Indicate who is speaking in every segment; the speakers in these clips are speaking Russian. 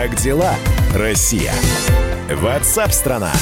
Speaker 1: Как дела, Россия? Ватсап-страна!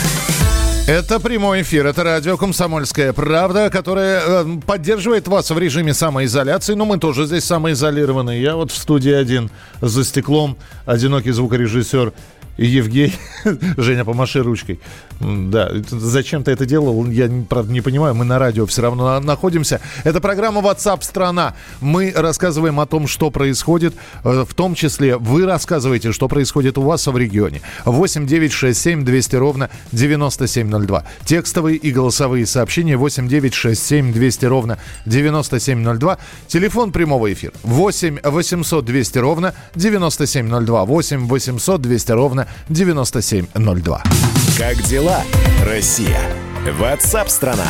Speaker 2: Это прямой эфир, это радио «Комсомольская правда», которая э, поддерживает вас в режиме самоизоляции, но мы тоже здесь самоизолированы. Я вот в студии один за стеклом, одинокий звукорежиссер Евгений, Женя, помаши ручкой. Да, зачем ты это делал, я, правда, не понимаю. Мы на радио все равно находимся. Это программа WhatsApp страна. Мы рассказываем о том, что происходит. Э, в том числе вы рассказываете, что происходит у вас в регионе. 8 9 6 7 200 ровно 9702. Текстовые и голосовые сообщения 8 9 6 7 200 ровно 9702. Телефон прямого эфира 8 800 200 ровно 9702. 8 800 200 ровно 9702.
Speaker 1: Как дела, Россия? Ватсап-страна!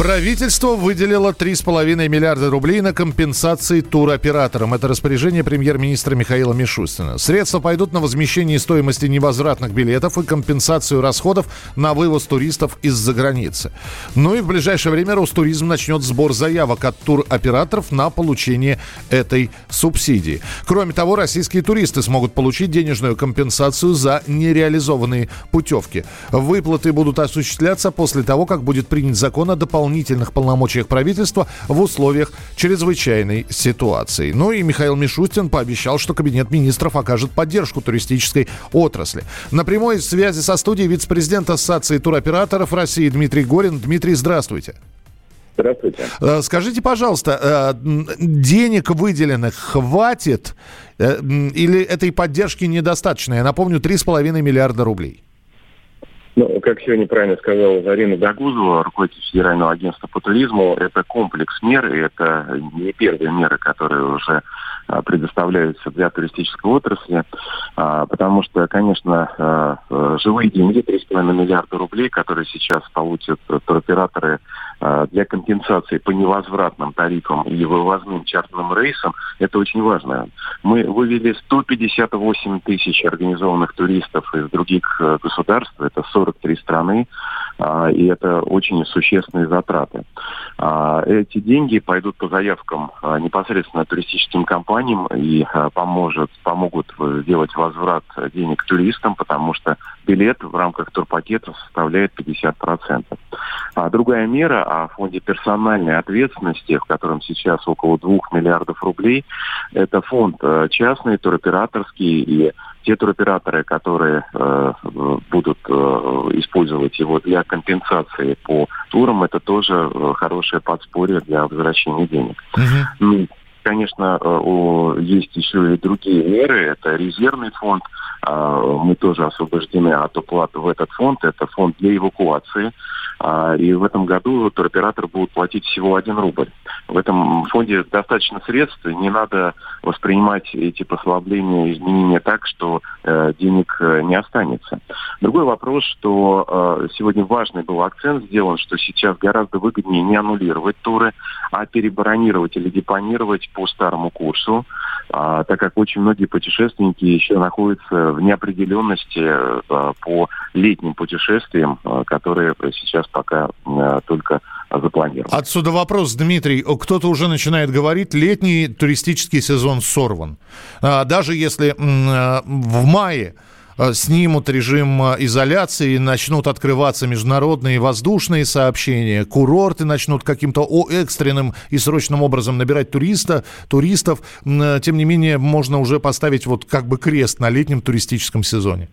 Speaker 2: Правительство выделило 3,5 миллиарда рублей на компенсации туроператорам. Это распоряжение премьер-министра Михаила Мишустина. Средства пойдут на возмещение стоимости невозвратных билетов и компенсацию расходов на вывоз туристов из-за границы. Ну и в ближайшее время Ростуризм начнет сбор заявок от туроператоров на получение этой субсидии. Кроме того, российские туристы смогут получить денежную компенсацию за нереализованные путевки. Выплаты будут осуществляться после того, как будет принят закон о дополнительном дополнительных полномочиях правительства в условиях чрезвычайной ситуации. Ну и Михаил Мишустин пообещал, что Кабинет министров окажет поддержку туристической отрасли. На прямой связи со студией вице-президент Ассоциации туроператоров России Дмитрий Горин. Дмитрий, здравствуйте.
Speaker 3: Здравствуйте.
Speaker 2: Э, скажите, пожалуйста, э, денег выделенных хватит э, или этой поддержки недостаточно? Я напомню, 3,5 миллиарда рублей.
Speaker 3: Ну, как сегодня правильно сказала Зарина Дагузова, руководитель Федерального агентства по туризму, это комплекс мер, и это не первые меры, которые уже а, предоставляются для туристической отрасли, а, потому что, конечно, а, живые деньги, 3,5 миллиарда рублей, которые сейчас получат туроператоры для компенсации по невозвратным тарифам и вывозным чартерным рейсам, это очень важно. Мы вывели 158 тысяч организованных туристов из других э, государств, это 43 страны, а, и это очень существенные затраты. А, эти деньги пойдут по заявкам а, непосредственно туристическим компаниям и поможет, помогут сделать возврат денег туристам, потому что билет в рамках турпакета составляет 50%. А другая мера о фонде персональной ответственности, в котором сейчас около 2 миллиардов рублей, это фонд э, частный, туроператорский и те туроператоры, которые э, будут э, использовать его для компенсации по турам, это тоже э, хорошее подспорье для возвращения денег. Uh-huh. конечно, э, есть еще и другие меры. Это резервный фонд. Э, мы тоже освобождены от уплаты в этот фонд. Это фонд для эвакуации. А, и в этом году туроператор будет платить всего один рубль. В этом фонде достаточно средств, не надо воспринимать эти послабления, изменения так, что э, денег э, не останется. Другой вопрос, что э, сегодня важный был акцент сделан, что сейчас гораздо выгоднее не аннулировать туры, а перебронировать или депонировать по старому курсу, а, так как очень многие путешественники еще находятся в неопределенности э, по летним путешествиям, э, которые сейчас пока э, только запланированы.
Speaker 2: Отсюда вопрос, Дмитрий. Кто-то уже начинает говорить, летний туристический сезон сорван. А, даже если в мае Э, снимут режим э, изоляции, начнут открываться международные воздушные сообщения, курорты начнут каким-то экстренным и срочным образом набирать туриста, туристов. Э, тем не менее, можно уже поставить вот как бы крест на летнем туристическом сезоне.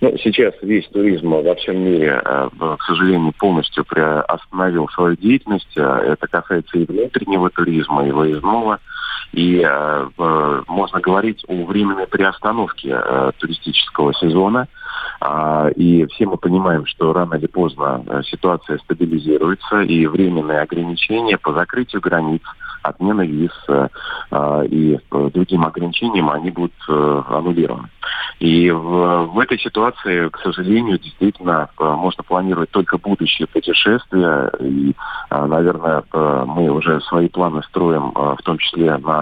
Speaker 3: Ну, сейчас весь туризм во всем мире, к сожалению, полностью остановил свою деятельность. Это касается и внутреннего туризма, и выездного. И э, можно говорить о временной приостановке э, туристического сезона. Э, и все мы понимаем, что рано или поздно э, ситуация стабилизируется, и временные ограничения по закрытию границ, отмена виз э, э, и другим ограничениям, они будут э, аннулированы. И в, в этой ситуации, к сожалению, действительно э, можно планировать только будущее путешествия. И, э, наверное, э, мы уже свои планы строим, в том числе на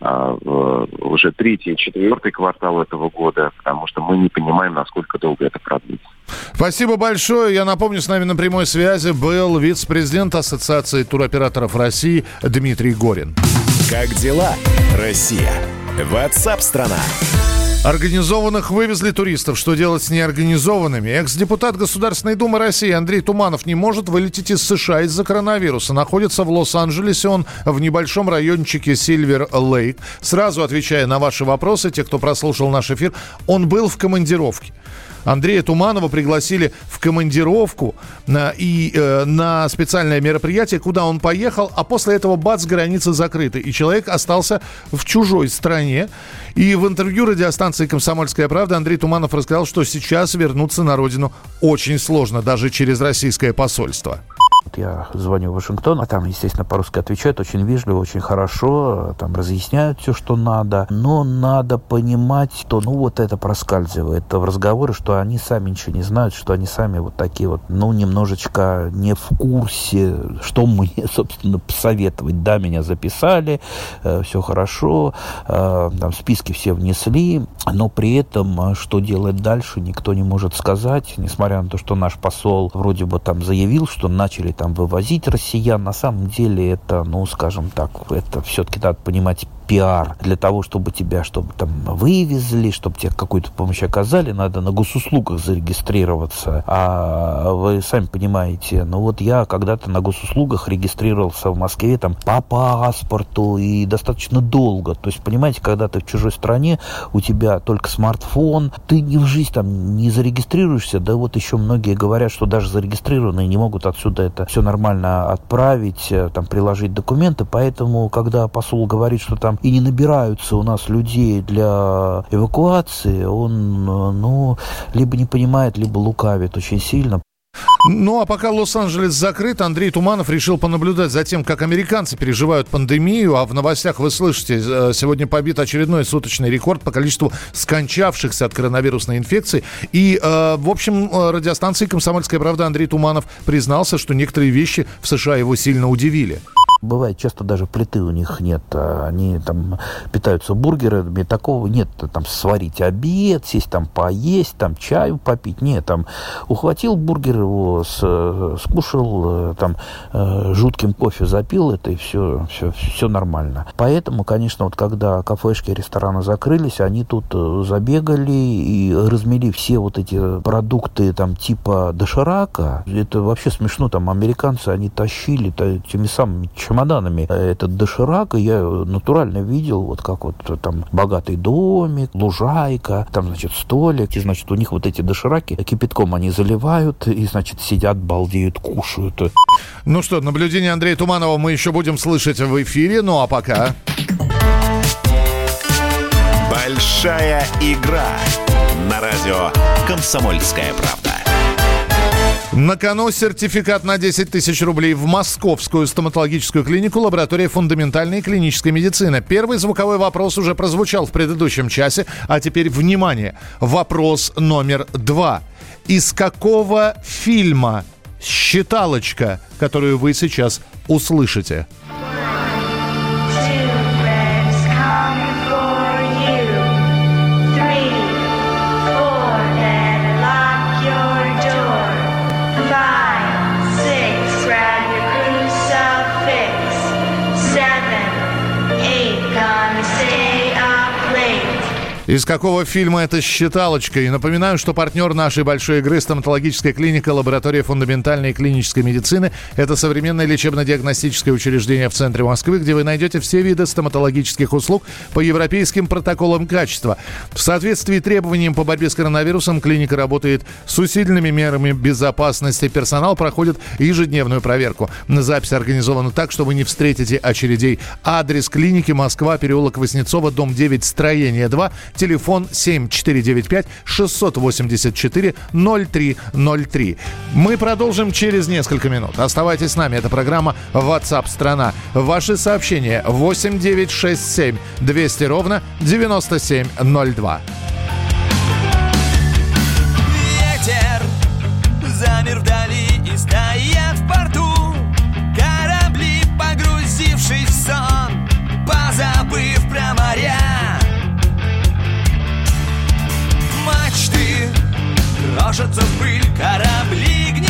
Speaker 3: уже третий и четвертый квартал этого года, потому что мы не понимаем, насколько долго это продлится.
Speaker 2: Спасибо большое. Я напомню, с нами на прямой связи был вице-президент Ассоциации туроператоров России Дмитрий Горин.
Speaker 1: Как дела, Россия? Ватсап-страна!
Speaker 2: Организованных вывезли туристов. Что делать с неорганизованными? Экс-депутат Государственной Думы России Андрей Туманов не может вылететь из США из-за коронавируса. Находится в Лос-Анджелесе. Он в небольшом райончике Сильвер-Лейк. Сразу отвечая на ваши вопросы, те, кто прослушал наш эфир, он был в командировке. Андрея Туманова пригласили в командировку на, и э, на специальное мероприятие, куда он поехал, а после этого бац, границы закрыты. И человек остался в чужой стране. И в интервью радиостанции «Комсомольская правда» Андрей Туманов рассказал, что сейчас вернуться на родину очень сложно, даже через российское посольство.
Speaker 4: Я звоню в Вашингтон, а там, естественно, по-русски отвечают очень вежливо, очень хорошо, там разъясняют все, что надо. Но надо понимать, что, ну, вот это проскальзывает в разговоре, что они сами ничего не знают, что они сами вот такие вот, ну, немножечко не в курсе, что мне, собственно, посоветовать. Да, меня записали, э, все хорошо, э, там списки все внесли, но при этом, э, что делать дальше, никто не может сказать, несмотря на то, что наш посол вроде бы там заявил, что начали там вывозить россиян. На самом деле это, ну, скажем так, это все-таки надо понимать пиар для того, чтобы тебя, чтобы там вывезли, чтобы тебе какую-то помощь оказали, надо на госуслугах зарегистрироваться. А вы сами понимаете, ну вот я когда-то на госуслугах регистрировался в Москве там по паспорту и достаточно долго. То есть, понимаете, когда ты в чужой стране, у тебя только смартфон, ты ни в жизнь там не зарегистрируешься, да вот еще многие говорят, что даже зарегистрированные не могут отсюда это все нормально отправить, э, там приложить документы, поэтому, когда посол говорит, что там и не набираются у нас людей для эвакуации, он, ну, либо не понимает, либо лукавит очень сильно.
Speaker 2: Ну, а пока Лос-Анджелес закрыт, Андрей Туманов решил понаблюдать за тем, как американцы переживают пандемию. А в новостях вы слышите, э, сегодня побит очередной суточный рекорд по количеству скончавшихся от коронавирусной инфекции. И, э, в общем, э, радиостанции «Комсомольская правда» Андрей Туманов признался, что некоторые вещи в США его сильно удивили.
Speaker 4: Бывает, часто даже плиты у них нет. А они там питаются бургерами. Такого нет. Там сварить обед, сесть там поесть, там чаю попить. Нет, там ухватил бургер, его с, скушал, э, там э, жутким кофе запил это, и все, все, все нормально. Поэтому, конечно, вот когда кафешки, рестораны закрылись, они тут э, забегали и размели все вот эти продукты там типа доширака. Это вообще смешно. Там американцы, они тащили теми самыми чемоданами этот доширак, и я натурально видел, вот как вот там богатый домик, лужайка, там, значит, столик, и, значит, у них вот эти дошираки кипятком они заливают, и, значит, сидят, балдеют, кушают.
Speaker 2: Ну что, наблюдение Андрея Туманова мы еще будем слышать в эфире, ну а пока...
Speaker 1: Большая игра на радио «Комсомольская правда».
Speaker 2: На кону сертификат на 10 тысяч рублей в Московскую стоматологическую клинику лаборатория фундаментальной и клинической медицины. Первый звуковой вопрос уже прозвучал в предыдущем часе, а теперь внимание. Вопрос номер два. Из какого фильма считалочка, которую вы сейчас услышите? Из какого фильма это считалочка? И напоминаю, что партнер нашей большой игры – стоматологическая клиника «Лаборатория фундаментальной и клинической медицины». Это современное лечебно-диагностическое учреждение в центре Москвы, где вы найдете все виды стоматологических услуг по европейским протоколам качества. В соответствии требованиям по борьбе с коронавирусом клиника работает с усиленными мерами безопасности. Персонал проходит ежедневную проверку. Запись организована так, что вы не встретите очередей. Адрес клиники Москва, переулок Воснецова, дом 9, строение 2, телефон 7495 684 0303. Мы продолжим через несколько минут. Оставайтесь с нами. Это программа WhatsApp страна. Ваши сообщения 8967 200 ровно 9702.
Speaker 5: Ветер замер вдали и стоят в порту Крошатся в пыль корабли гниют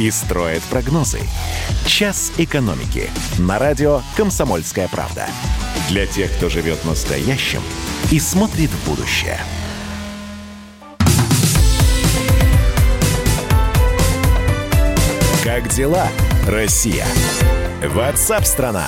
Speaker 1: и строят прогнозы. «Час экономики» на радио «Комсомольская правда». Для тех, кто живет настоящим и смотрит в будущее. Как дела, Россия? Ватсап-страна!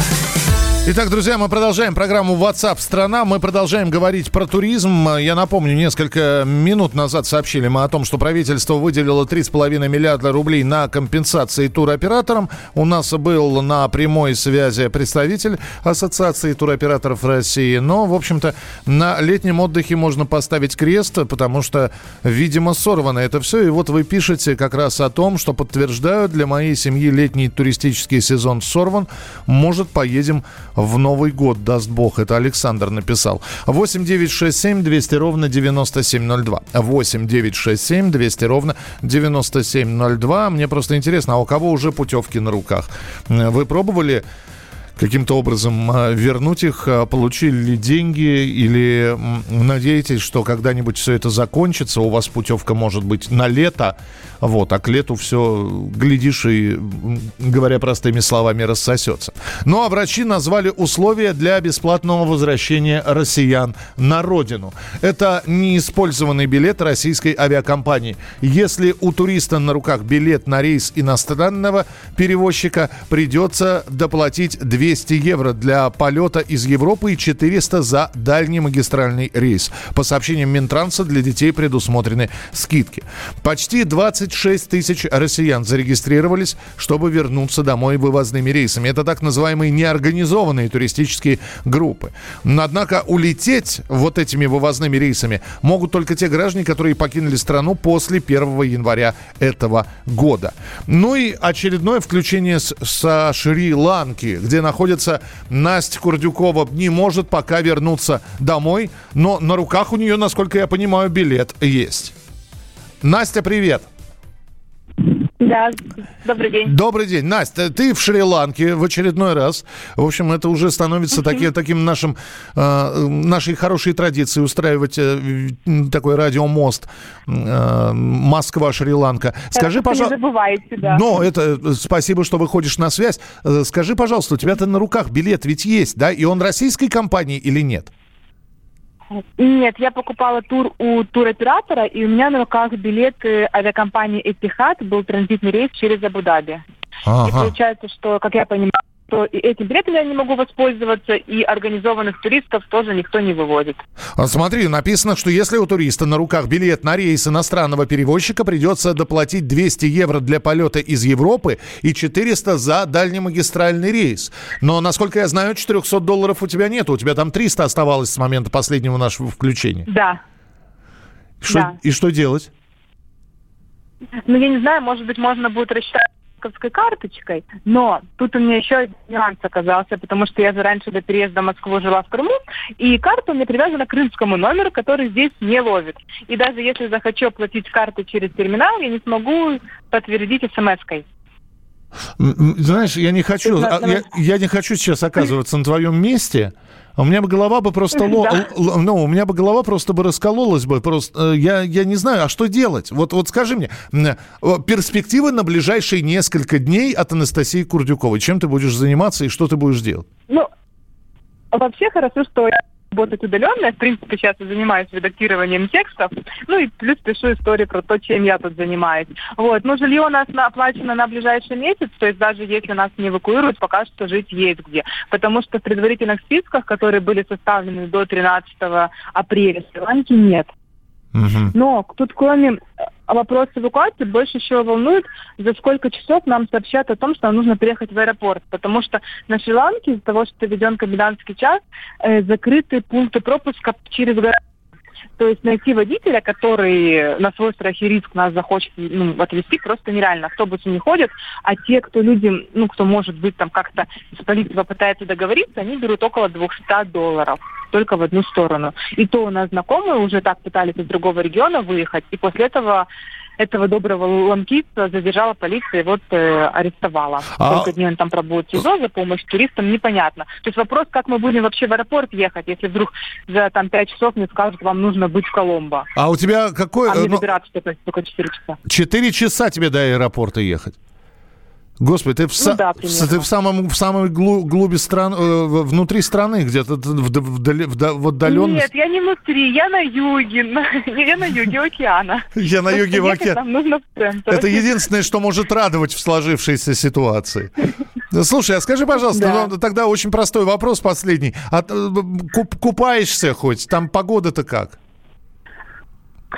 Speaker 2: Итак, друзья, мы продолжаем программу WhatsApp страна. Мы продолжаем говорить про туризм. Я напомню, несколько минут назад сообщили мы о том, что правительство выделило 3,5 миллиарда рублей на компенсации туроператорам. У нас был на прямой связи представитель Ассоциации туроператоров России. Но, в общем-то, на летнем отдыхе можно поставить крест, потому что, видимо, сорвано это все. И вот вы пишете как раз о том, что подтверждают, для моей семьи летний туристический сезон сорван. Может, поедем в Новый год, даст бог. Это Александр написал. 8 9 6 7 200 ровно 9702. 8 9 6 7 200 ровно 9702. Мне просто интересно, а у кого уже путевки на руках? Вы пробовали каким-то образом а, вернуть их, а, получили ли деньги или надеетесь, что когда-нибудь все это закончится, у вас путевка может быть на лето, вот, а к лету все, глядишь и, говоря простыми словами, рассосется. Ну а врачи назвали условия для бесплатного возвращения россиян на родину. Это неиспользованный билет российской авиакомпании. Если у туриста на руках билет на рейс иностранного перевозчика, придется доплатить 200 евро для полета из Европы и 400 за дальний магистральный рейс. По сообщениям Минтранса, для детей предусмотрены скидки. Почти 26 тысяч россиян зарегистрировались, чтобы вернуться домой вывозными рейсами. Это так называемые неорганизованные туристические группы. Однако улететь вот этими вывозными рейсами могут только те граждане, которые покинули страну после 1 января этого года. Ну и очередное включение со Шри-Ланки, где на находится Настя Курдюкова. Не может пока вернуться домой, но на руках у нее, насколько я понимаю, билет есть. Настя, привет.
Speaker 6: Да, добрый день.
Speaker 2: Добрый день. Настя, ты в Шри-Ланке в очередной раз. В общем, это уже становится uh-huh. таки, таким нашим, э, нашей хорошей традицией устраивать э, такой радиомост э, Москва-Шри-Ланка. Скажи, пожалуйста...
Speaker 6: Не забывайте, да.
Speaker 2: Но это спасибо, что выходишь на связь. Э, скажи, пожалуйста, у тебя-то на руках билет ведь есть, да? И он российской компании или нет?
Speaker 6: Нет, я покупала тур у туроператора, и у меня на руках билет авиакомпании Etihad был транзитный рейс через Абу-Даби. Ага. И получается, что, как я понимаю, что и этим билетом я не могу воспользоваться, и организованных туристов тоже никто не выводит.
Speaker 2: А смотри, написано, что если у туриста на руках билет на рейс иностранного перевозчика, придется доплатить 200 евро для полета из Европы и 400 за дальнемагистральный рейс. Но, насколько я знаю, 400 долларов у тебя нет, у тебя там 300 оставалось с момента последнего нашего включения.
Speaker 6: Да.
Speaker 2: Что, да. И что делать?
Speaker 6: Ну, я не знаю, может быть, можно будет рассчитать банковской карточкой, но тут у меня еще один нюанс оказался, потому что я раньше до переезда в Москву жила в Крыму, и карта у меня привязана к крымскому номеру, который здесь не ловит. И даже если захочу оплатить картой через терминал, я не смогу подтвердить смс-кой.
Speaker 2: Знаешь, я не хочу, я, я не хочу сейчас оказываться на твоем месте, у меня бы голова бы просто... Ло, да. ну, у меня бы голова просто бы раскололась бы. Просто, э, я, я не знаю, а что делать? Вот, вот скажи мне, перспективы на ближайшие несколько дней от Анастасии Курдюковой. Чем ты будешь заниматься и что ты будешь делать?
Speaker 6: Ну, вообще хорошо, что я работать удаленно. Я, в принципе, сейчас занимаюсь редактированием текстов. Ну и плюс пишу истории про то, чем я тут занимаюсь. Вот. Но жилье у нас на, оплачено на ближайший месяц, то есть даже если нас не эвакуируют, пока что жить есть где. Потому что в предварительных списках, которые были составлены до 13 апреля, Шри-Ланки нет. Угу. Но тут кроме вопрос эвакуации больше всего волнует, за сколько часов нам сообщат о том, что нам нужно приехать в аэропорт. Потому что на Шри-Ланке из-за того, что введен комендантский час, э, закрыты пункты пропуска через границу. То есть найти водителя, который на свой страх и риск нас захочет ну, отвезти, просто нереально. Автобусы не ходят, а те, кто люди, ну, кто может быть там как-то с полицией попытается договориться, они берут около 200 долларов только в одну сторону. И то у нас знакомые уже так пытались из другого региона выехать, и после этого этого доброго ланкиста задержала полиция и вот э, арестовала. А... Сколько дней он там пробудет СИЗО за помощь туристам, непонятно. То есть вопрос, как мы будем вообще в аэропорт ехать, если вдруг за там пять часов мне скажут, вам нужно быть в Коломбо.
Speaker 2: А у тебя какой...
Speaker 6: А мне ну... добираться только четыре часа.
Speaker 2: Четыре часа тебе до аэропорта ехать? Господи, ты в, ну, да, ты в самом в самой глуби стран, э, внутри страны, где-то в, в, в, в отдаленности.
Speaker 6: Нет, я не внутри, я на юге, на, я на юге океана.
Speaker 2: Я на юге в центр. Это единственное, что может радовать в сложившейся ситуации. Слушай, а скажи, пожалуйста, да. ну, тогда очень простой вопрос последний. А, э, куп, купаешься хоть? Там погода-то как?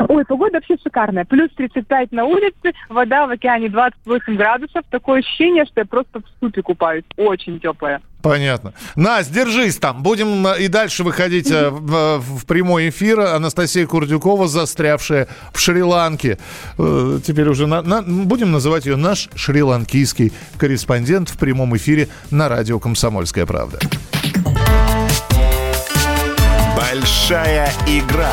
Speaker 6: Ой, погода вообще шикарная. Плюс 35 на улице, вода в океане 28 градусов. Такое ощущение, что я просто в супе купаюсь. Очень теплая.
Speaker 2: Понятно. Настя, держись там. Будем э, и дальше выходить э, в, в прямой эфир. Анастасия Курдюкова, застрявшая в Шри-Ланке. Э, теперь уже на, на, будем называть ее наш шри-ланкийский корреспондент в прямом эфире на радио «Комсомольская правда».
Speaker 1: Большая игра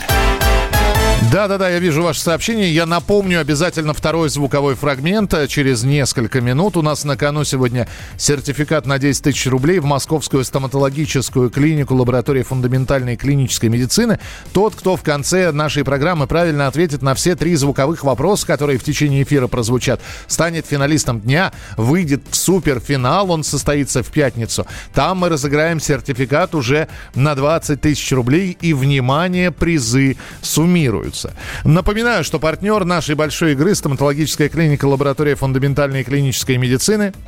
Speaker 2: Да-да-да, я вижу ваше сообщение. Я напомню обязательно второй звуковой фрагмент. Через несколько минут у нас на кону сегодня сертификат на 10 тысяч рублей в Московскую стоматологическую клинику лаборатории фундаментальной клинической медицины. Тот, кто в конце нашей программы правильно ответит на все три звуковых вопроса, которые в течение эфира прозвучат, станет финалистом дня, выйдет в суперфинал. Он состоится в пятницу. Там мы разыграем сертификат уже на 20 тысяч рублей. И, внимание, призы суммируются вопроса. Напоминаю, что партнер нашей большой игры стоматологическая клиника лаборатория фундаментальной клинической медицины –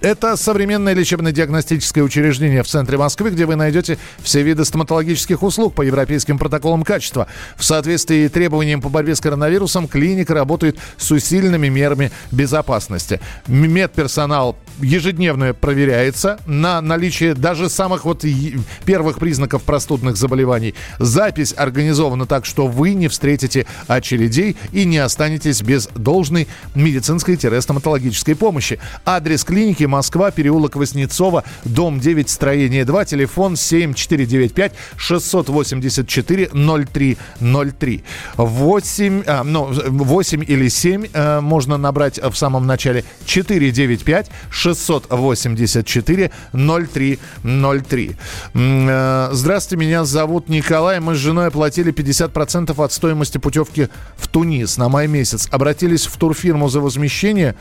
Speaker 2: это современное лечебно-диагностическое учреждение в центре Москвы, где вы найдете все виды стоматологических услуг по европейским протоколам качества. В соответствии с требованиям по борьбе с коронавирусом клиника работает с усиленными мерами безопасности. Медперсонал ежедневно проверяется на наличие даже самых вот первых признаков простудных заболеваний. Запись организована так, что вы не встретите очередей и не останетесь без должной медицинской-стоматологической помощи. Адрес клиники Москва, переулок Воснецова, дом 9, строение 2, телефон 7495 684 0303. 8, а, ну, 8 или 7 а, можно набрать в самом начале 495 684 0303. А, здравствуйте, меня зовут Николай. Мы с женой оплатили 50% от стоимости путевки в Тунис на май месяц. Обратились в турфирму за возмещение.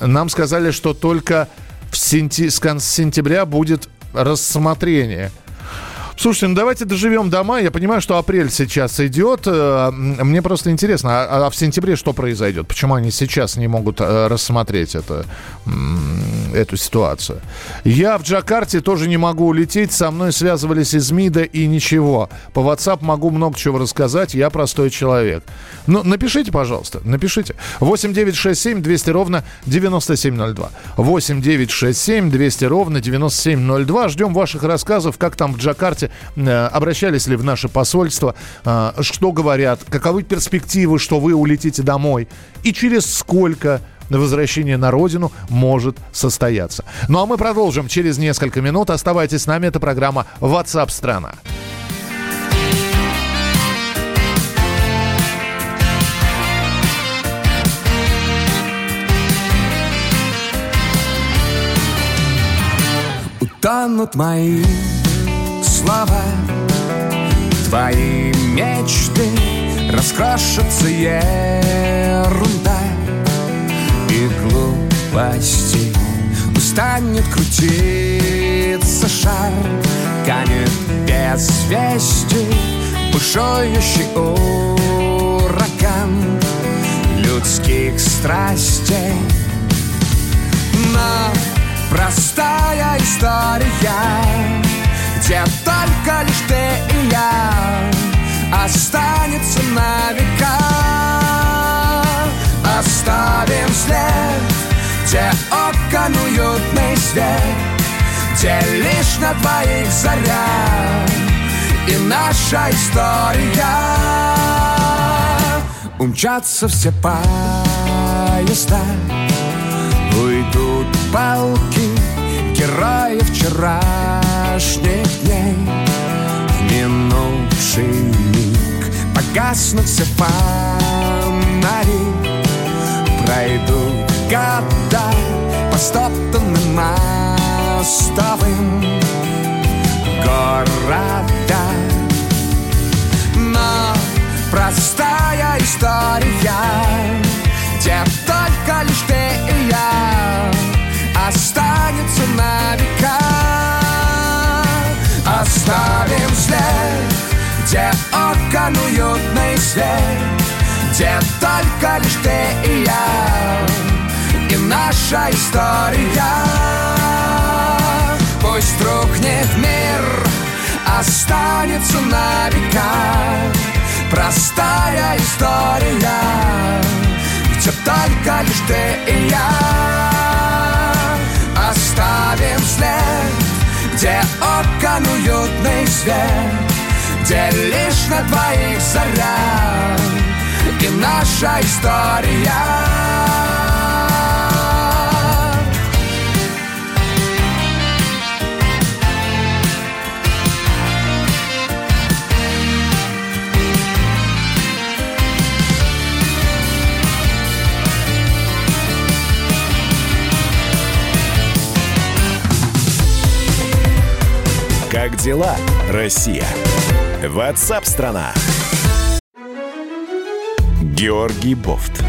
Speaker 2: Нам сказали, что только в сенти... с конца сентября будет рассмотрение. Слушайте, ну давайте доживем до мая. Я понимаю, что апрель сейчас идет. Э, мне просто интересно, а, а в сентябре что произойдет? Почему они сейчас не могут э, рассмотреть это, эту ситуацию? Я в Джакарте тоже не могу улететь. Со мной связывались из МИДа и ничего. По WhatsApp могу много чего рассказать. Я простой человек. Ну, напишите, пожалуйста, напишите. 8 9 6 7 200 ровно 9702. 8 9 6 7 200 ровно 9702. Ждем ваших рассказов, как там в Джакарте, э, обращались ли в наше посольство, э, что говорят, каковы перспективы, что вы улетите домой и через сколько возвращение на родину может состояться. Ну а мы продолжим через несколько минут. Оставайтесь с нами. Это программа WhatsApp страна.
Speaker 5: Тонут мои слова Твои мечты раскрошатся ерунда. И глупости устанет крутиться шар. Канет без вести бушующий ураган Людских страстей. Но Простая история, где только лишь ты и я Останется на века. Оставим след, где окон уютный свет Где лишь на двоих заря И наша история. Умчатся все поезда Уйдут полки героев вчерашних дней В минувший миг. Погаснут все фонари. Пройдут года по стоптанным мостовым. Города. Но простая история Где только лишь ты и я Останется на века Оставим след Где окон уютный свет Где только лишь ты и я И наша история. Пусть рухнет мир Останется на века Простая история Где только лишь ты и я. Оставим след Где окон уютный свет Где лишь на двоих заря И наша история
Speaker 1: Как дела, Россия? Ватсап-страна! Георгий Бофт.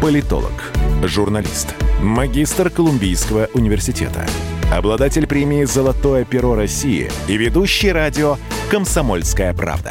Speaker 1: Политолог, журналист, магистр Колумбийского университета, обладатель премии «Золотое перо России» и ведущий радио «Комсомольская правда».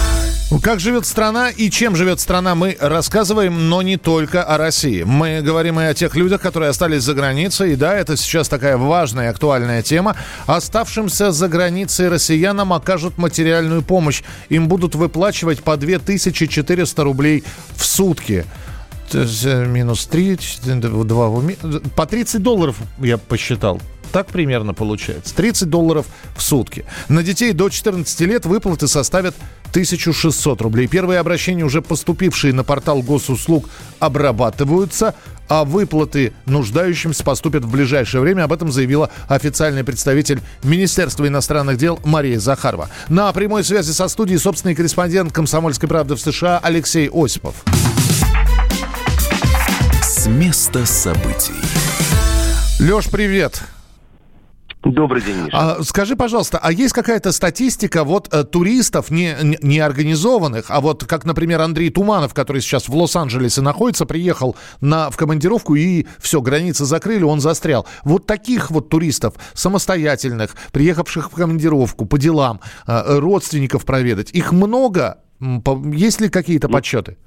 Speaker 2: Как живет страна и чем живет страна, мы рассказываем, но не только о России. Мы говорим и о тех людях, которые остались за границей. И да, это сейчас такая важная актуальная тема. Оставшимся за границей россиянам окажут материальную помощь. Им будут выплачивать по 2400 рублей в сутки. Минус 3, 2, по 30 долларов я посчитал. Так примерно получается. 30 долларов в сутки. На детей до 14 лет выплаты составят 1600 рублей. Первые обращения, уже поступившие на портал госуслуг, обрабатываются, а выплаты нуждающимся поступят в ближайшее время. Об этом заявила официальный представитель Министерства иностранных дел Мария Захарова. На прямой связи со студией собственный корреспондент «Комсомольской правды» в США Алексей Осипов.
Speaker 1: С места событий.
Speaker 2: Леш, привет.
Speaker 7: Добрый день, Миша.
Speaker 2: А, скажи, пожалуйста, а есть какая-то статистика вот э, туристов не, не- организованных, а вот как, например, Андрей Туманов, который сейчас в Лос-Анджелесе находится, приехал на, в командировку и все, границы закрыли, он застрял. Вот таких вот туристов, самостоятельных, приехавших в командировку по делам, э, родственников проведать, их много? Есть ли какие-то подсчеты?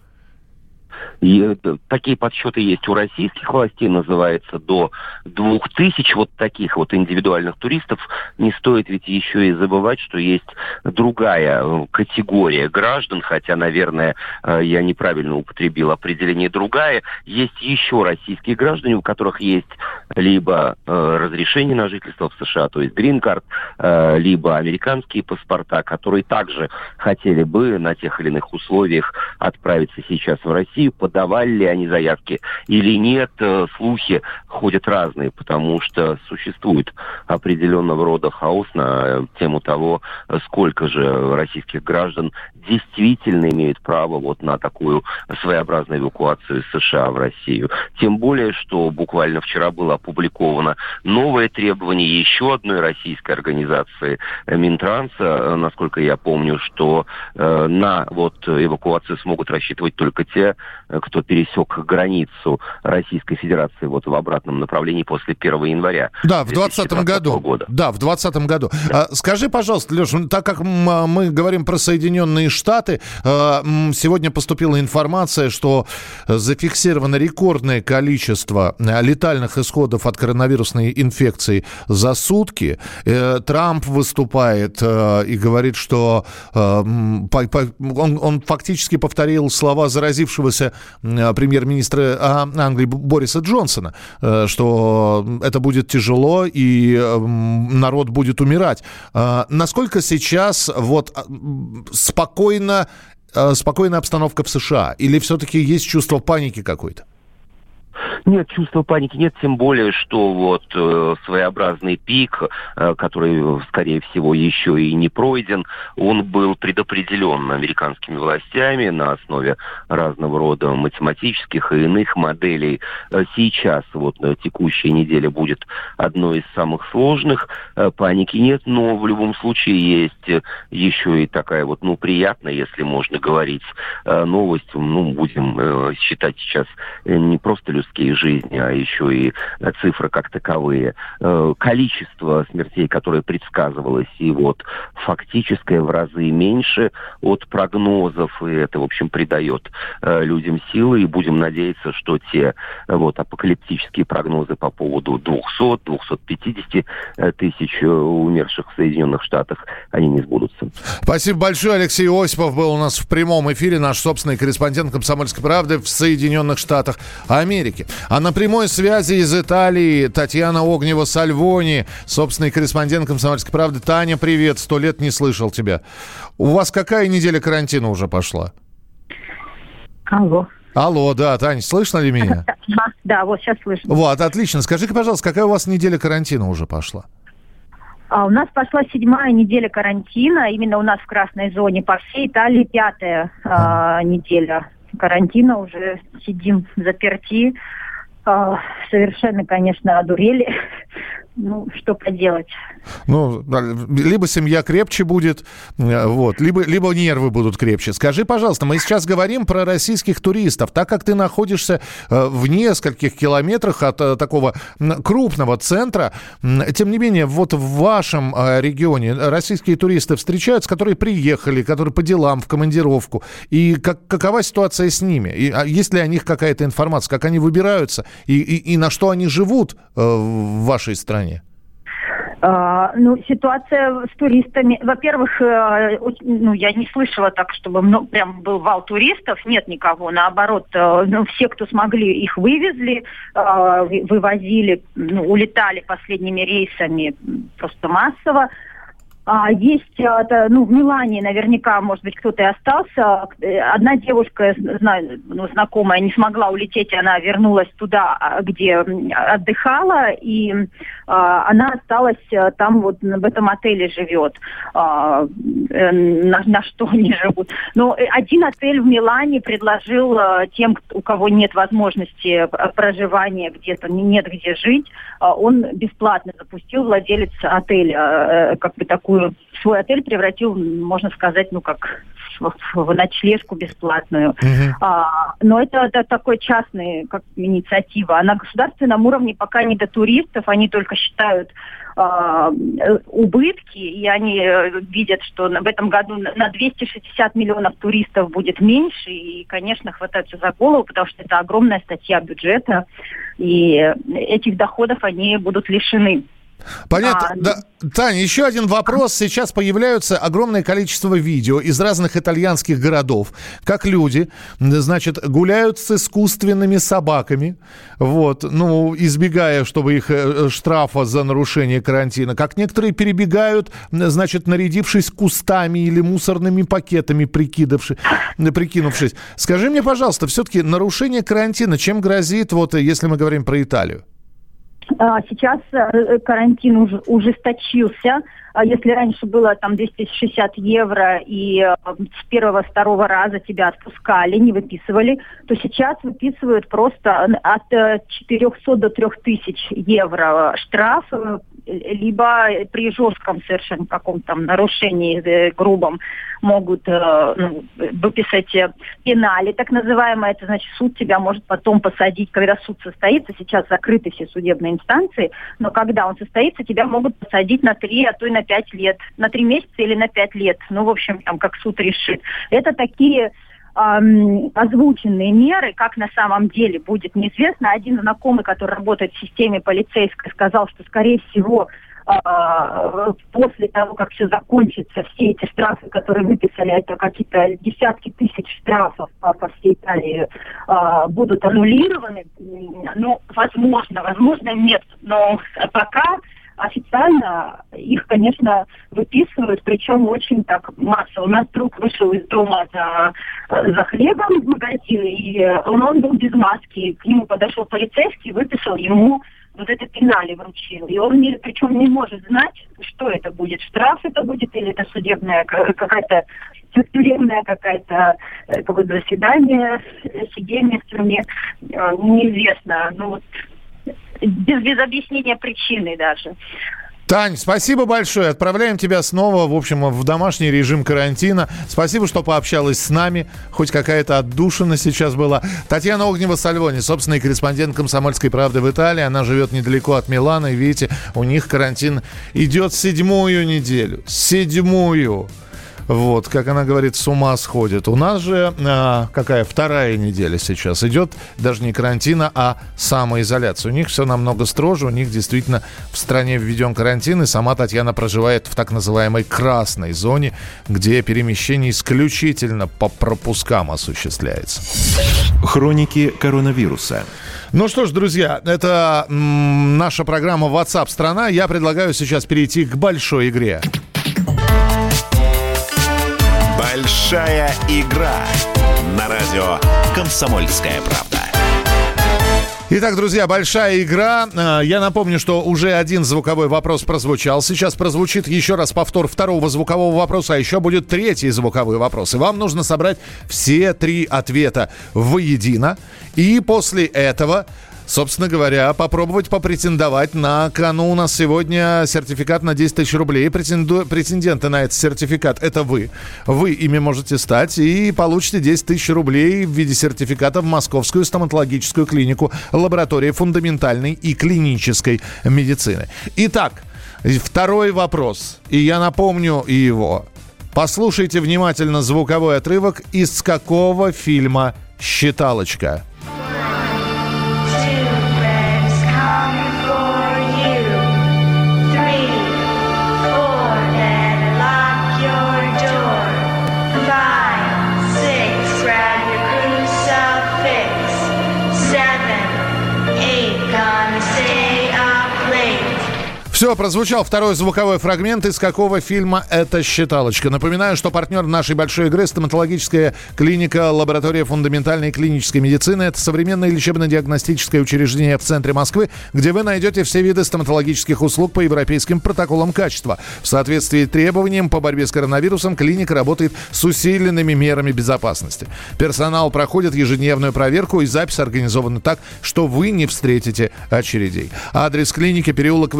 Speaker 7: И, э, такие подсчеты есть у российских властей, называется до двух тысяч вот таких вот индивидуальных туристов. Не стоит ведь еще и забывать, что есть другая э, категория граждан, хотя, наверное, э, я неправильно употребил определение другая. Есть еще российские граждане, у которых есть либо разрешение на жительство в США, то есть грин-карт, либо американские паспорта, которые также хотели бы на тех или иных условиях отправиться сейчас в Россию, подавали ли они заявки или нет. Э, Слухи ходят разные, потому что существует определенного рода хаос на э, тему того, э, сколько же российских граждан действительно имеют право вот на такую своеобразную эвакуацию из США в Россию. Тем более, что буквально вчера было опубликовано. Новое требование еще одной российской организации Минтранса, насколько я помню, что на вот эвакуацию смогут рассчитывать только те, кто пересек границу Российской Федерации вот в обратном направлении после 1 января.
Speaker 2: Да, в 2020 году. Года. Да, в 2020 году. Да. А, скажи, пожалуйста, Леша, ну, так как мы говорим про Соединенные Штаты, а, сегодня поступила информация, что зафиксировано рекордное количество а, летальных исходов от коронавирусной инфекции за сутки. Э, Трамп выступает э, и говорит, что э, он, он фактически повторил слова заразившегося премьер-министра Англии Бориса Джонсона, что это будет тяжело и народ будет умирать. Насколько сейчас вот спокойно, спокойная обстановка в США? Или все-таки есть чувство паники какой-то?
Speaker 7: Нет, чувства паники нет, тем более, что вот э, своеобразный пик, э, который, скорее всего, еще и не пройден, он был предопределен американскими властями на основе разного рода математических и иных моделей. Э, сейчас, вот на текущей неделе, будет одной из самых сложных. Э, паники нет, но в любом случае есть еще и такая вот, ну, приятная, если можно говорить, э, новость. Ну, будем э, считать сейчас э, не просто людские жизни, а еще и э, цифры как таковые. Э, количество смертей, которое предсказывалось, и вот фактическое в разы меньше от прогнозов, и это, в общем, придает э, людям силы, и будем надеяться, что те вот апокалиптические прогнозы по поводу 200-250 тысяч умерших в Соединенных Штатах, они не сбудутся.
Speaker 2: Спасибо большое. Алексей Осипов был у нас в прямом эфире, наш собственный корреспондент «Комсомольской правды» в Соединенных Штатах Америки. А на прямой связи из Италии Татьяна Огнева-Сальвони, собственный корреспондент «Комсомольской правды». Таня, привет, сто лет не слышал тебя. У вас какая неделя карантина уже пошла?
Speaker 8: Алло.
Speaker 2: Алло, да, Таня, слышно ли меня?
Speaker 8: Да, да, вот сейчас слышно.
Speaker 2: Вот, отлично. Скажи-ка, пожалуйста, какая у вас неделя карантина уже пошла?
Speaker 8: А у нас пошла седьмая неделя карантина, именно у нас в красной зоне, по всей Италии пятая а, неделя карантина, уже сидим заперти. А, совершенно, конечно, одурели. Ну, что поделать.
Speaker 2: Ну, либо семья крепче будет, э, вот, либо, либо нервы будут крепче. Скажи, пожалуйста, мы сейчас говорим про российских туристов. Так как ты находишься э, в нескольких километрах от э, такого крупного центра, тем не менее, вот в вашем регионе российские туристы встречаются, которые приехали, которые по делам, в командировку. И как, какова ситуация с ними? И, а есть ли о них какая-то информация, как они выбираются и, и, и на что они живут в вашей стране?
Speaker 8: Uh, ну, ситуация с туристами, во-первых, uh, ну, я не слышала так, чтобы ну, прям был вал туристов, нет никого, наоборот, uh, ну, все, кто смогли, их вывезли, вывозили, ну, улетали последними рейсами просто массово. А, есть, это, ну, в Милане наверняка, может быть, кто-то и остался. Одна девушка, знаю, ну, знакомая, не смогла улететь, она вернулась туда, а, где отдыхала, и а, она осталась а, там, вот в этом отеле живет. А, э, на, на что они живут. Но один отель в Милане предложил тем, у кого нет возможности проживания где-то, нет где жить, а, он бесплатно запустил владелец отеля, как бы такую такую свой отель превратил, можно сказать, ну как в, ночлежку бесплатную. Uh-huh. А, но это, это такой частный как инициатива. А на государственном уровне пока не до туристов, они только считают а, убытки, и они э, видят, что в этом году на 260 миллионов туристов будет меньше, и, конечно, хватаются за голову, потому что это огромная статья бюджета, и этих доходов они будут лишены.
Speaker 2: Понятно. А, да. Таня, еще один вопрос. Сейчас появляются огромное количество видео из разных итальянских городов, как люди, значит, гуляют с искусственными собаками, вот, ну, избегая, чтобы их э, штрафа за нарушение карантина, как некоторые перебегают, значит, нарядившись кустами или мусорными пакетами, прикидавшись, прикинувшись. Скажи мне, пожалуйста, все-таки нарушение карантина чем грозит, вот, если мы говорим про Италию?
Speaker 8: А, сейчас э, карантин уже ужесточился. а если раньше было там 260 евро и э, с первого-второго раза тебя отпускали, не выписывали, то сейчас выписывают просто от 400 до 3000 евро штраф либо при жестком совершенно каком-то нарушении э, грубом могут э, ну, выписать э, пенали, так называемое. Это значит, суд тебя может потом посадить, когда суд состоится. Сейчас закрыты все судебные инстанции, но когда он состоится, тебя могут посадить на три, а то и на пять лет. На три месяца или на пять лет. Ну, в общем, там, как суд решит. Это такие озвученные меры, как на самом деле будет неизвестно. Один знакомый, который работает в системе полицейской, сказал, что, скорее всего, э, после того, как все закончится, все эти штрафы, которые выписали, это какие-то десятки тысяч штрафов по, всей Италии, э, будут аннулированы. Ну, возможно, возможно, нет. Но пока официально их, конечно, выписывают, причем очень так массово. У нас друг вышел из дома за, за хлебом в магазин, и он, он был без маски. К нему подошел полицейский, выписал ему вот это пенали вручил. И он, не, причем не может знать, что это будет. Штраф это будет или это судебная какая-то тюремная какая-то э, какое-то заседание, сидение в тюрьме, э, неизвестно. Ну вот без, без объяснения причины даже.
Speaker 2: Тань, спасибо большое. Отправляем тебя снова, в общем, в домашний режим карантина. Спасибо, что пообщалась с нами. Хоть какая-то отдушина сейчас была. Татьяна Огнева-Сальвони, собственный корреспондент «Комсомольской правды» в Италии. Она живет недалеко от Милана. И видите, у них карантин идет седьмую неделю. Седьмую. Вот, как она говорит, с ума сходит. У нас же а, какая вторая неделя сейчас идет, даже не карантина, а самоизоляция. У них все намного строже, у них действительно в стране введен карантин, и сама Татьяна проживает в так называемой красной зоне, где перемещение исключительно по пропускам осуществляется.
Speaker 1: Хроники коронавируса.
Speaker 2: Ну что ж, друзья, это м, наша программа WhatsApp страна. Я предлагаю сейчас перейти к большой игре.
Speaker 1: Большая игра на радио «Комсомольская правда».
Speaker 2: Итак, друзья, большая игра. А, я напомню, что уже один звуковой вопрос прозвучал. Сейчас прозвучит еще раз повтор второго звукового вопроса, а еще будет третий звуковой вопрос. И вам нужно собрать все три ответа воедино. И после этого собственно говоря, попробовать попретендовать на кону у нас сегодня сертификат на 10 тысяч рублей. Претенду... Претенденты на этот сертификат – это вы. Вы ими можете стать и получите 10 тысяч рублей в виде сертификата в Московскую стоматологическую клинику лаборатории фундаментальной и клинической медицины. Итак, второй вопрос. И я напомню его. Послушайте внимательно звуковой отрывок из какого фильма «Считалочка». Все, прозвучал второй звуковой фрагмент, из какого фильма эта считалочка. Напоминаю, что партнер нашей большой игры – стоматологическая клиника «Лаборатория фундаментальной клинической медицины». Это современное лечебно-диагностическое учреждение в центре Москвы, где вы найдете все виды стоматологических услуг по европейским протоколам качества. В соответствии с требованиям по борьбе с коронавирусом клиника работает с усиленными мерами безопасности. Персонал проходит ежедневную проверку и запись организована так, что вы не встретите очередей. Адрес клиники – переулок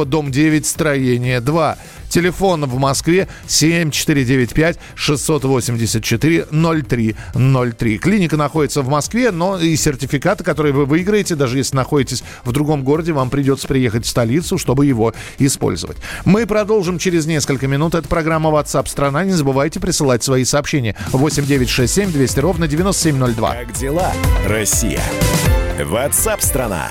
Speaker 2: Кириллова, дом 9, строение 2. Телефон в Москве 7495 684 0303. Клиника находится в Москве, но и сертификаты, которые вы выиграете, даже если находитесь в другом городе, вам придется приехать в столицу, чтобы его использовать. Мы продолжим через несколько минут. Это программа WhatsApp страна. Не забывайте присылать свои сообщения. 8967 200 ровно 9702.
Speaker 1: Как дела, Россия? WhatsApp страна.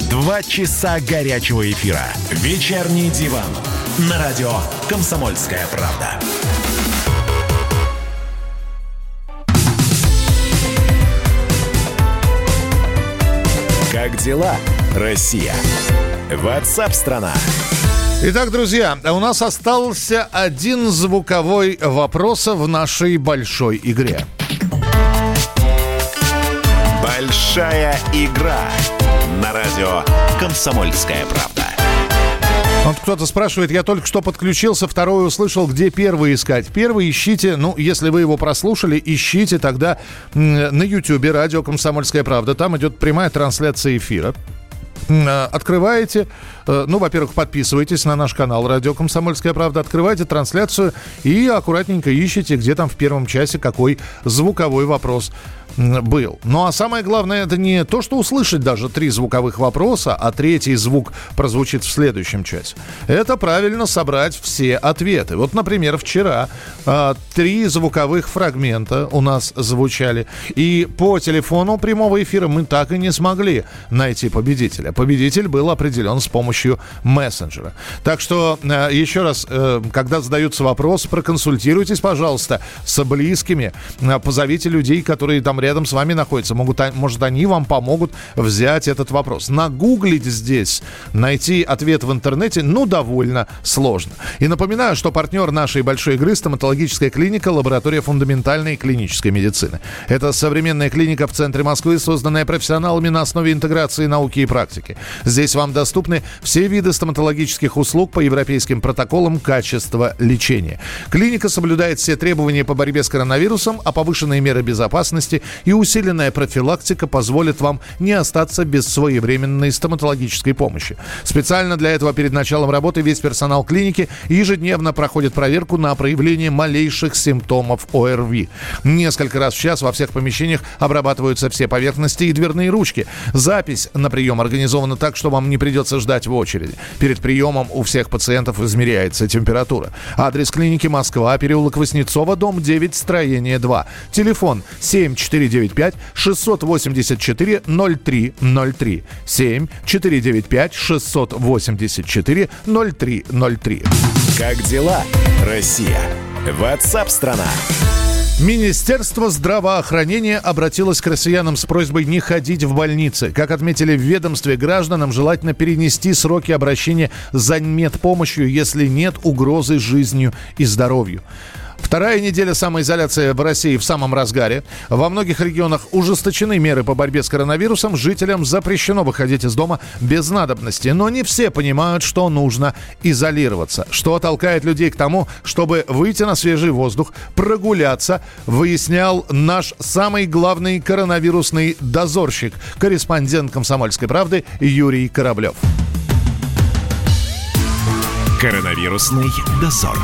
Speaker 1: Два часа горячего эфира. Вечерний диван. На радио «Комсомольская правда». Как дела, Россия? Ватсап-страна!
Speaker 2: Итак, друзья, а у нас остался один звуковой вопрос в нашей большой игре.
Speaker 1: Большая игра на радио «Комсомольская правда».
Speaker 2: Вот кто-то спрашивает, я только что подключился, второй услышал, где первый искать. Первый ищите, ну, если вы его прослушали, ищите тогда на YouTube радио «Комсомольская правда». Там идет прямая трансляция эфира э, открываете, ну, во-первых, подписывайтесь на наш канал «Радио Комсомольская правда», открывайте трансляцию и аккуратненько ищите, где там в первом часе какой звуковой вопрос был. Ну а самое главное, это не то, что услышать даже три звуковых вопроса, а третий звук прозвучит в следующем часе. Это правильно собрать все ответы. Вот, например, вчера э, три звуковых фрагмента у нас звучали. И по телефону прямого эфира мы так и не смогли найти победителя. Победитель был определен с помощью мессенджера. Так что э, еще раз, э, когда задаются вопросы, проконсультируйтесь, пожалуйста, с близкими. Э, позовите людей, которые там рядом с вами находятся. Могут, может, они вам помогут взять этот вопрос. Нагуглить здесь, найти ответ в интернете, ну, довольно сложно. И напоминаю, что партнер нашей большой игры – стоматологическая клиника «Лаборатория фундаментальной клинической медицины». Это современная клиника в центре Москвы, созданная профессионалами на основе интеграции науки и практики. Здесь вам доступны все виды стоматологических услуг по европейским протоколам качества лечения. Клиника соблюдает все требования по борьбе с коронавирусом, а повышенные меры безопасности и усиленная профилактика позволит вам не остаться без своевременной стоматологической помощи. Специально для этого перед началом работы весь персонал клиники ежедневно проходит проверку на проявление малейших симптомов ОРВИ. Несколько раз в час во всех помещениях обрабатываются все поверхности и дверные ручки. Запись на прием организована так, что вам не придется ждать в очереди. Перед приемом у всех пациентов измеряется температура. Адрес клиники Москва, переулок Воснецова, дом 9, строение 2. Телефон 74 495 684 0303. 7 495 684 0303.
Speaker 1: Как дела, Россия? Ватсап-страна!
Speaker 2: Министерство здравоохранения обратилось к россиянам с просьбой не ходить в больницы. Как отметили в ведомстве, гражданам желательно перенести сроки обращения за медпомощью, если нет угрозы жизнью и здоровью. Вторая неделя самоизоляции в России в самом разгаре. Во многих регионах ужесточены меры по борьбе с коронавирусом. Жителям запрещено выходить из дома без надобности. Но не все понимают, что нужно изолироваться. Что толкает людей к тому, чтобы выйти на свежий воздух, прогуляться, выяснял наш самый главный коронавирусный дозорщик, корреспондент «Комсомольской правды» Юрий Кораблев.
Speaker 1: Коронавирусный дозор.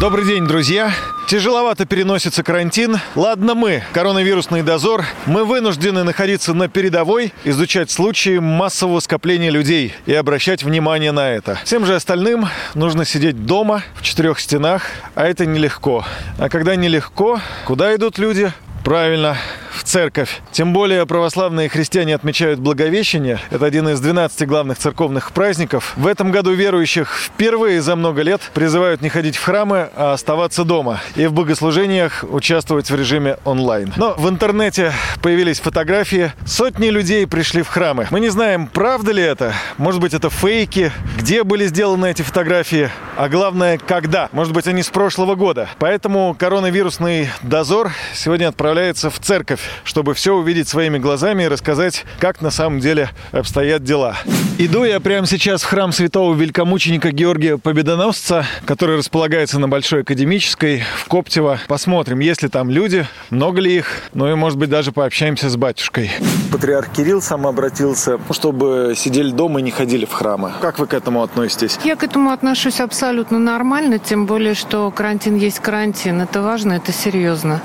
Speaker 9: Добрый день, друзья. Тяжеловато переносится карантин. Ладно мы, коронавирусный дозор, мы вынуждены находиться на передовой, изучать случаи массового скопления людей и обращать внимание на это. Всем же остальным нужно сидеть дома, в четырех стенах, а это нелегко. А когда нелегко, куда идут люди? Правильно, в церковь. Тем более православные христиане отмечают Благовещение. Это один из 12 главных церковных праздников. В этом году верующих впервые за много лет призывают не ходить в храмы, а оставаться дома. И в богослужениях участвовать в режиме онлайн. Но в интернете появились фотографии. Сотни людей пришли в храмы. Мы не знаем, правда ли это. Может быть, это фейки. Где были сделаны эти фотографии? А главное, когда? Может быть, они с прошлого года. Поэтому коронавирусный дозор сегодня отправляется в церковь чтобы все увидеть своими глазами и рассказать, как на самом деле обстоят дела. Иду я прямо сейчас в храм святого великомученика Георгия Победоносца, который располагается на Большой Академической в Коптево. Посмотрим, есть ли там люди, много ли их, ну и, может быть, даже пообщаемся с батюшкой. Патриарх Кирилл сам обратился, чтобы сидели дома и не ходили в храмы. Как вы к этому относитесь?
Speaker 10: Я к этому отношусь абсолютно нормально, тем более, что карантин есть карантин. Это важно, это серьезно.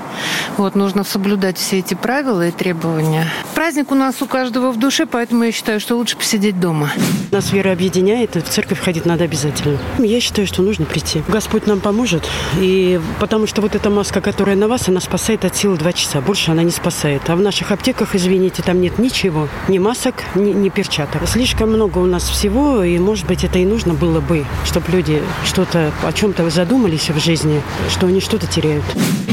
Speaker 10: Вот, нужно соблюдать все эти правила и требования. Праздник у нас у каждого в душе, поэтому я считаю, что лучше посидеть дома.
Speaker 11: Нас вера объединяет, и в церковь ходить надо обязательно. Я считаю, что нужно прийти. Господь нам поможет, и потому что вот эта маска, которая на вас, она спасает от силы два часа. Больше она не спасает. А в наших аптеках, извините, там нет ничего. Ни масок, ни, ни перчаток. Слишком много у нас всего, и, может быть, это и нужно было бы, чтобы люди что-то, о чем-то задумались в жизни, что они что-то теряют.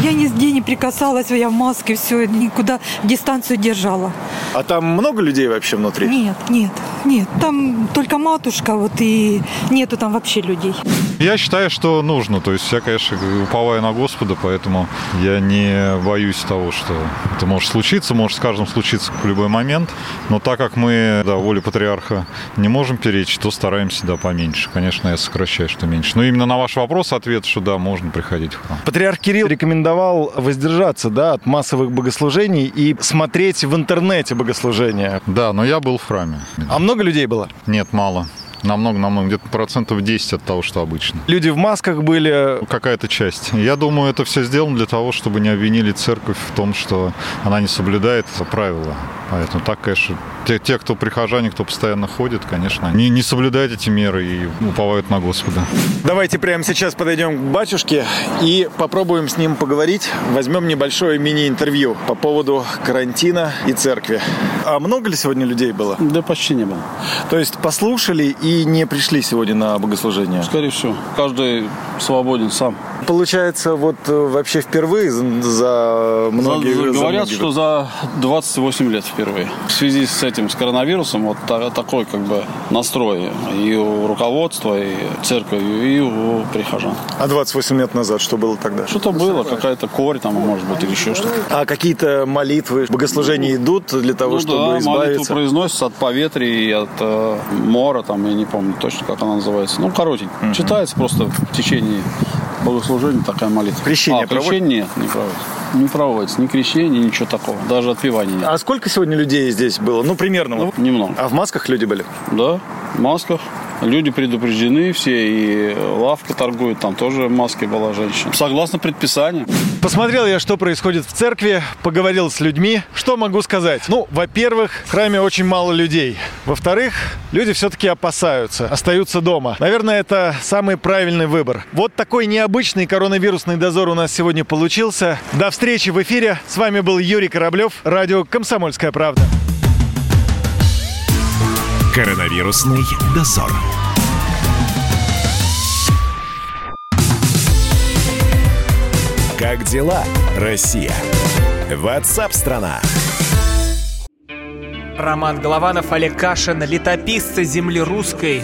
Speaker 12: Я нигде не прикасалась, я в маске, все, никуда дистанцию держала.
Speaker 9: А там много людей вообще внутри?
Speaker 12: Нет, нет, нет. Там только матушка, вот и нету там вообще людей.
Speaker 13: Я считаю, что нужно. То есть я, конечно, уповаю на Господа, поэтому я не боюсь того, что это может случиться, может с каждым случиться в любой момент. Но так как мы, да, воле патриарха не можем перечить, то стараемся, да, поменьше. Конечно, я сокращаю, что меньше. Но именно на ваш вопрос ответ, что да, можно приходить в храм.
Speaker 9: Патриарх Кирилл рекомендовал воздержаться, да, от массовых богослужений и смотреть в интернете богослужения.
Speaker 13: Да, но я был в храме.
Speaker 9: А много людей было?
Speaker 13: Нет, мало. Намного-намного, где-то процентов 10 от того, что обычно.
Speaker 9: Люди в масках были?
Speaker 13: Какая-то часть. Я думаю, это все сделано для того, чтобы не обвинили церковь в том, что она не соблюдает правила. Поэтому так, конечно, те, те, кто прихожане, кто постоянно ходит, конечно, не, не соблюдают эти меры и уповают на Господа.
Speaker 9: Давайте прямо сейчас подойдем к батюшке и попробуем с ним поговорить. Возьмем небольшое мини-интервью по поводу карантина и церкви. А много ли сегодня людей было?
Speaker 14: Да почти не было.
Speaker 9: То есть послушали и не пришли сегодня на богослужение?
Speaker 14: Скорее всего. Каждый свободен сам.
Speaker 9: Получается, вот э, вообще впервые за многие...
Speaker 14: За, говорят, за многие... что за 28 лет впервые. В связи с этим, с коронавирусом, вот такой как бы настрой и у руководства, и церкви, и у прихожан.
Speaker 9: А 28 лет назад что было тогда?
Speaker 14: Что-то было, какая-то корь там, может быть, или еще что-то.
Speaker 9: А какие-то молитвы, богослужения идут для того,
Speaker 14: ну,
Speaker 9: чтобы
Speaker 14: да,
Speaker 9: избавиться?
Speaker 14: молитву произносится от поветрия и от э, мора, там, я не помню точно, как она называется. Ну, коротенько. Mm-hmm. Читается просто в течение богослужения такая молитва.
Speaker 9: Крещение
Speaker 14: а, крещение нет, не проводится. Не проводится. Ни крещение, ничего такого. Даже отпевания нет.
Speaker 9: А сколько сегодня людей здесь было? Ну, примерно.
Speaker 14: Ну, немного.
Speaker 9: А в масках люди были?
Speaker 14: Да, в масках. Люди предупреждены все, и лавка торгует, там тоже в маске была женщина. Согласно предписанию.
Speaker 9: Посмотрел я, что происходит в церкви, поговорил с людьми. Что могу сказать? Ну, во-первых, в храме очень мало людей. Во-вторых, люди все-таки опасаются, остаются дома. Наверное, это самый правильный выбор. Вот такой необычный коронавирусный дозор у нас сегодня получился. До встречи в эфире. С вами был Юрий Кораблев, радио «Комсомольская правда».
Speaker 1: Коронавирусный дозор. Как дела, Россия? Ватсап-страна!
Speaker 15: Роман Голованов, Олег Кашин, летописцы земли русской.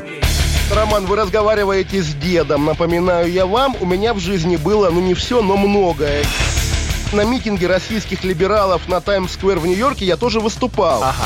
Speaker 16: Роман, вы разговариваете с дедом. Напоминаю я вам, у меня в жизни было, ну не все, но многое. На митинге российских либералов на Таймс-сквер в Нью-Йорке я тоже выступал.
Speaker 15: Ага.